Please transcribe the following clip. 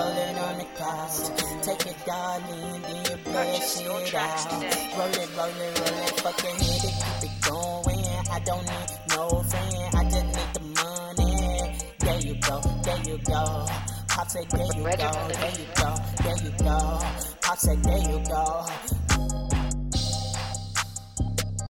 rolling on the couch. Take it down, lean, then play shit it out. Today. it, roll it, fucking hit it, keep it going. I don't need no friend, I just need the money. There you go, there you go. Pop said, there you go, there you go, there you go. Pop said, there you go.